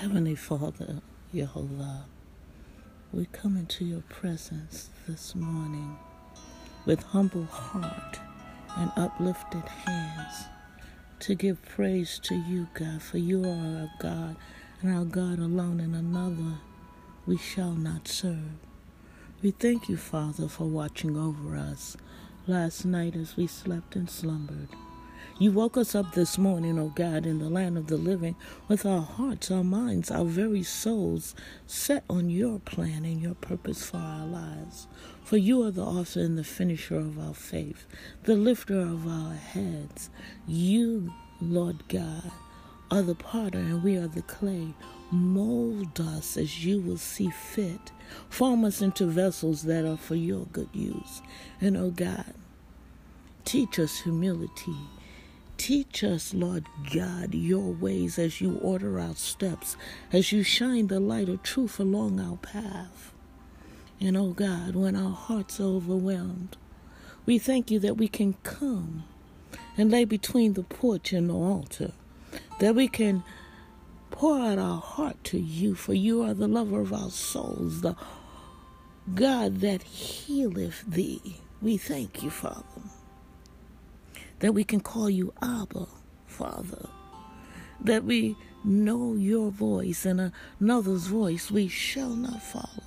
Heavenly Father, Jehovah, we come into your presence this morning with humble heart and uplifted hands to give praise to you, God, for you are our God and our God alone, and another we shall not serve. We thank you, Father, for watching over us last night as we slept and slumbered. You woke us up this morning, O oh God, in the land of the living, with our hearts, our minds, our very souls set on your plan and your purpose for our lives. For you are the author and the finisher of our faith, the lifter of our heads. You, Lord God, are the potter and we are the clay. Mold us as you will see fit. Form us into vessels that are for your good use. And, O oh God, teach us humility Teach us, Lord God, your ways as you order our steps, as you shine the light of truth along our path. And oh God, when our hearts are overwhelmed, we thank you that we can come and lay between the porch and the altar, that we can pour out our heart to you, for you are the lover of our souls, the God that healeth thee. We thank you, Father that we can call you Abba, Father, that we know your voice and another's voice we shall not follow.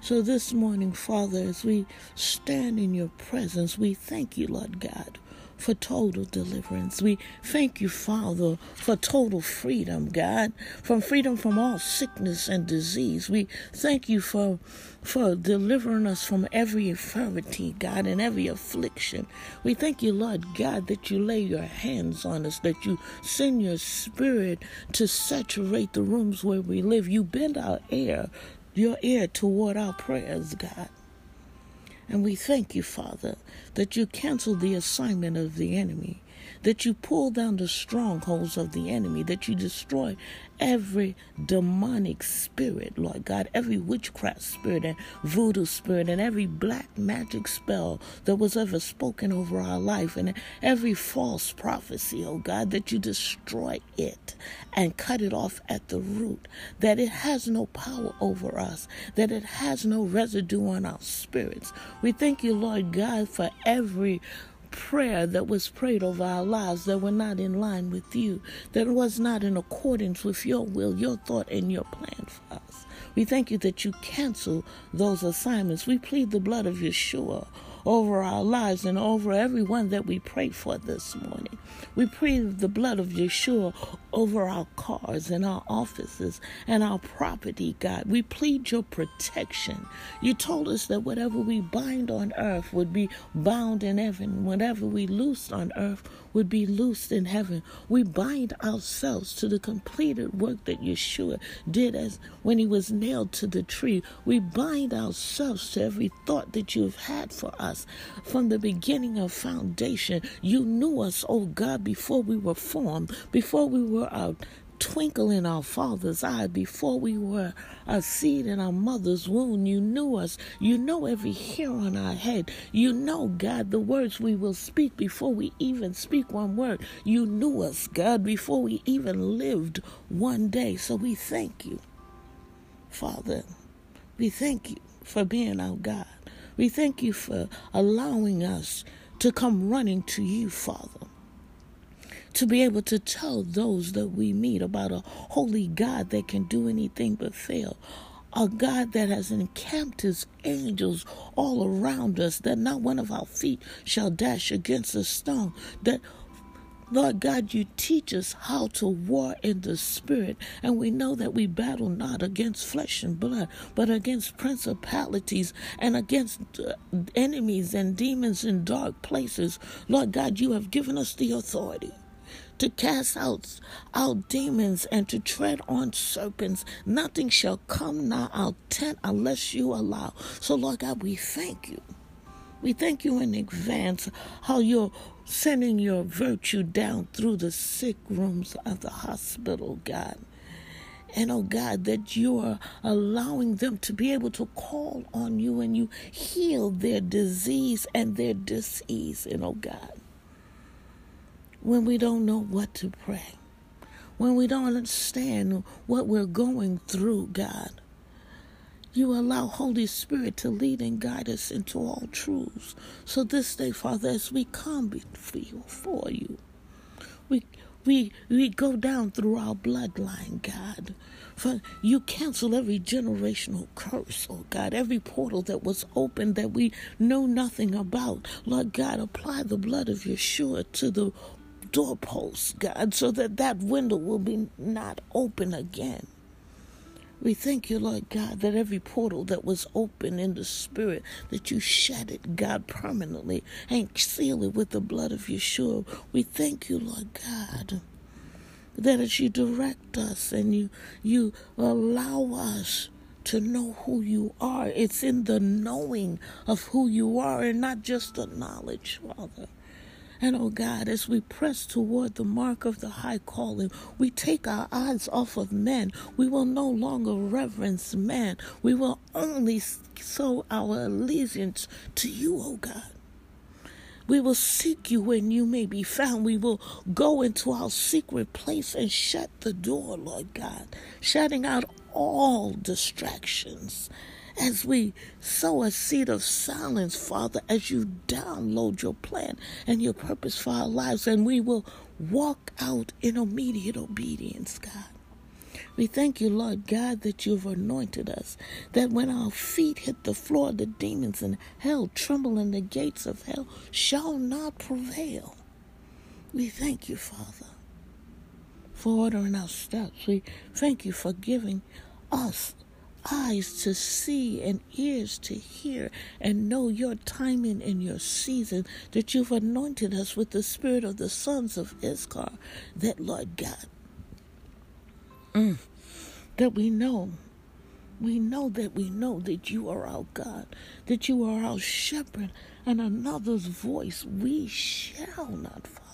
So this morning, Father, as we stand in your presence, we thank you, Lord God, for total deliverance. We thank you, Father, for total freedom, God, from freedom from all sickness and disease. We thank you for for delivering us from every infirmity, God, and every affliction. We thank you, Lord God, that you lay your hands on us, that you send your spirit to saturate the rooms where we live. You bend our ear, your ear toward our prayers, God. And we thank you, Father, that you canceled the assignment of the enemy, that you pull down the strongholds of the enemy, that you destroy every demonic spirit, Lord God, every witchcraft spirit and voodoo spirit and every black magic spell that was ever spoken over our life and every false prophecy, oh God, that you destroy it and cut it off at the root, that it has no power over us, that it has no residue on our spirits. We thank you, Lord God, for every prayer that was prayed over our lives that were not in line with you, that was not in accordance with your will, your thought, and your plan for us. We thank you that you cancel those assignments. We plead the blood of Yeshua over our lives and over everyone that we pray for this morning. We plead the blood of Yeshua over our cars and our offices and our property, God. We plead your protection. You told us that whatever we bind on earth would be bound in heaven, whatever we loose on earth would be loosed in heaven. We bind ourselves to the completed work that Yeshua did as when he was nailed to the tree. We bind ourselves to every thought that you have had for us from the beginning of foundation. You knew us, oh God, before we were formed, before we were a twinkle in our father's eye before we were a seed in our mother's womb. You knew us. You know every hair on our head. You know, God, the words we will speak before we even speak one word. You knew us, God, before we even lived one day. So we thank you, Father. We thank you for being our God. We thank you for allowing us to come running to you, Father to be able to tell those that we meet about a holy God that can do anything but fail. A God that has encamped his angels all around us, that not one of our feet shall dash against a stone. That Lord God, you teach us how to war in the spirit, and we know that we battle not against flesh and blood, but against principalities and against uh, enemies and demons in dark places. Lord God, you have given us the authority to cast out out demons and to tread on serpents. Nothing shall come nigh our tent unless you allow. So, Lord God, we thank you. We thank you in advance how you're sending your virtue down through the sick rooms of the hospital, God. And oh God, that you are allowing them to be able to call on you and you heal their disease and their disease. And oh God, when we don't know what to pray, when we don't understand what we're going through, God. You allow Holy Spirit to lead and guide us into all truths. So this day, Father, as we come before you, we we we go down through our bloodline, God. For you cancel every generational curse, oh God, every portal that was opened that we know nothing about. Lord God, apply the blood of Yeshua to the doorposts, God, so that that window will be not open again. We thank you, Lord God, that every portal that was open in the Spirit, that you shut it, God, permanently and seal it with the blood of Yeshua. We thank you, Lord God, that as you direct us and you you allow us to know who you are, it's in the knowing of who you are and not just the knowledge, Father. And oh God, as we press toward the mark of the high calling, we take our eyes off of men. We will no longer reverence man. We will only sow our allegiance to you, oh God. We will seek you when you may be found. We will go into our secret place and shut the door, Lord God, shutting out all distractions as we sow a seed of silence, Father, as you download your plan and your purpose for our lives, and we will walk out in immediate obedience, God. We thank you, Lord God, that you've anointed us, that when our feet hit the floor, the demons in hell tremble and the gates of hell shall not prevail. We thank you, Father, for ordering our steps. We thank you for giving us eyes to see and ears to hear and know your timing and your season, that you've anointed us with the spirit of the sons of Issachar, that Lord God, mm, that we know. We know that we know that you are our God, that you are our shepherd, and another's voice we shall not follow.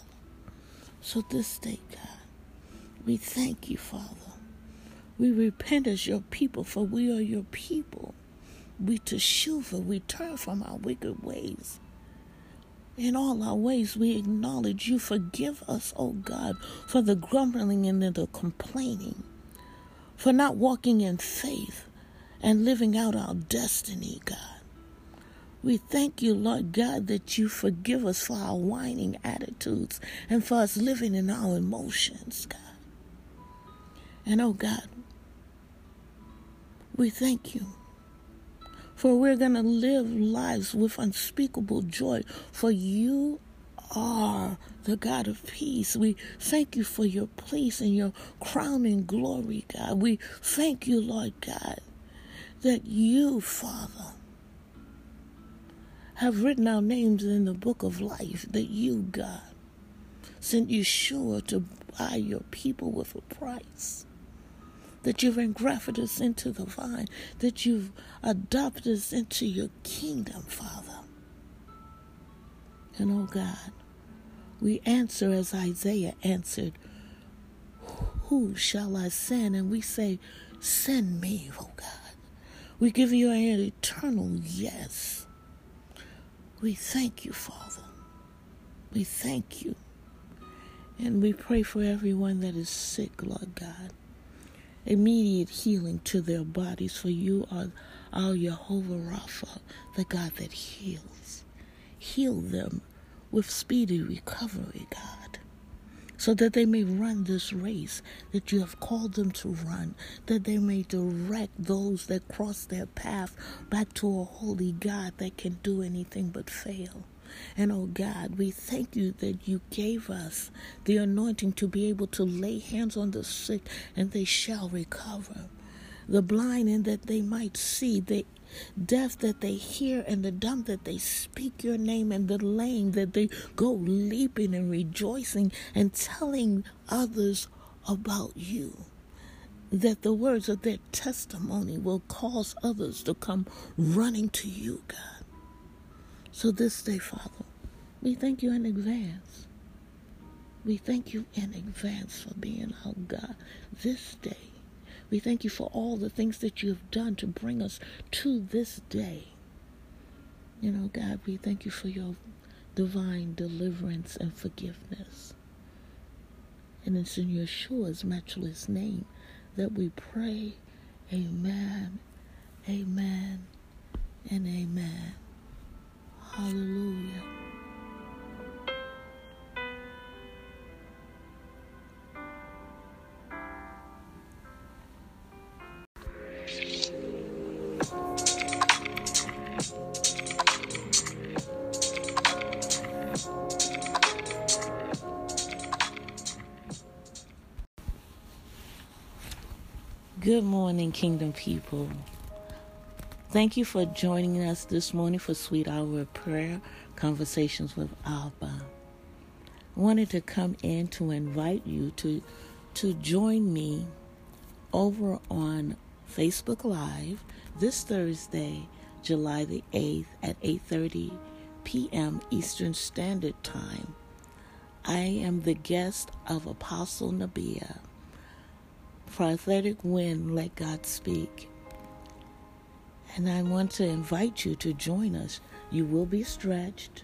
So this day, God, we thank you, Father we repent as your people, for we are your people. We teshuva, we turn from our wicked ways. In all our ways, we acknowledge you. Forgive us, O oh God, for the grumbling and the complaining, for not walking in faith and living out our destiny, God. We thank you, Lord God, that you forgive us for our whining attitudes and for us living in our emotions, God. And oh God, we thank you. For we're going to live lives with unspeakable joy. For you are the God of peace. We thank you for your peace and your crowning glory, God. We thank you, Lord God, that you, Father, have written our names in the book of life, that you, God, sent Yeshua to buy your people with a price that you've engrafted us into the vine, that you've adopted us into your kingdom, Father. And oh God, we answer as Isaiah answered, Who shall I send? And we say, Send me, oh God. We give you an eternal yes. We thank you, Father. We thank you. And we pray for everyone that is sick, Lord God immediate healing to their bodies, for you are our Jehovah Rapha, the God that heals. Heal them with speedy recovery, God, so that they may run this race that you have called them to run, that they may direct those that cross their path back to a holy God that can do anything but fail. And oh God, we thank you that you gave us the anointing to be able to lay hands on the sick and they shall recover. The blind and that they might see, the deaf that they hear, and the dumb that they speak your name, and the lame that they go leaping and rejoicing and telling others about you that the words of their testimony will cause others to come running to you, God. So this day, Father, we thank you in advance. We thank you in advance for being our God this day. We thank you for all the things that you have done to bring us to this day. You know, God, we thank you for your divine deliverance and forgiveness. And it's in Yeshua's matchless name that we pray. Amen, amen, and amen. Hallelujah. Good morning, Kingdom people. Thank you for joining us this morning for Sweet Hour of Prayer Conversations with Abba. I wanted to come in to invite you to to join me over on Facebook Live this Thursday, July the 8th at 8:30 p.m. Eastern Standard Time. I am the guest of Apostle Nabia prophetic wind, let God speak. And I want to invite you to join us. You will be stretched,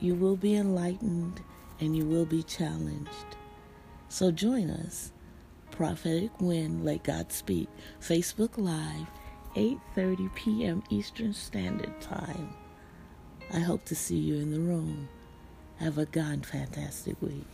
you will be enlightened, and you will be challenged. So join us. Prophetic Wind, Let God Speak, Facebook Live, 8:30 p.m. Eastern Standard Time. I hope to see you in the room. Have a God fantastic week.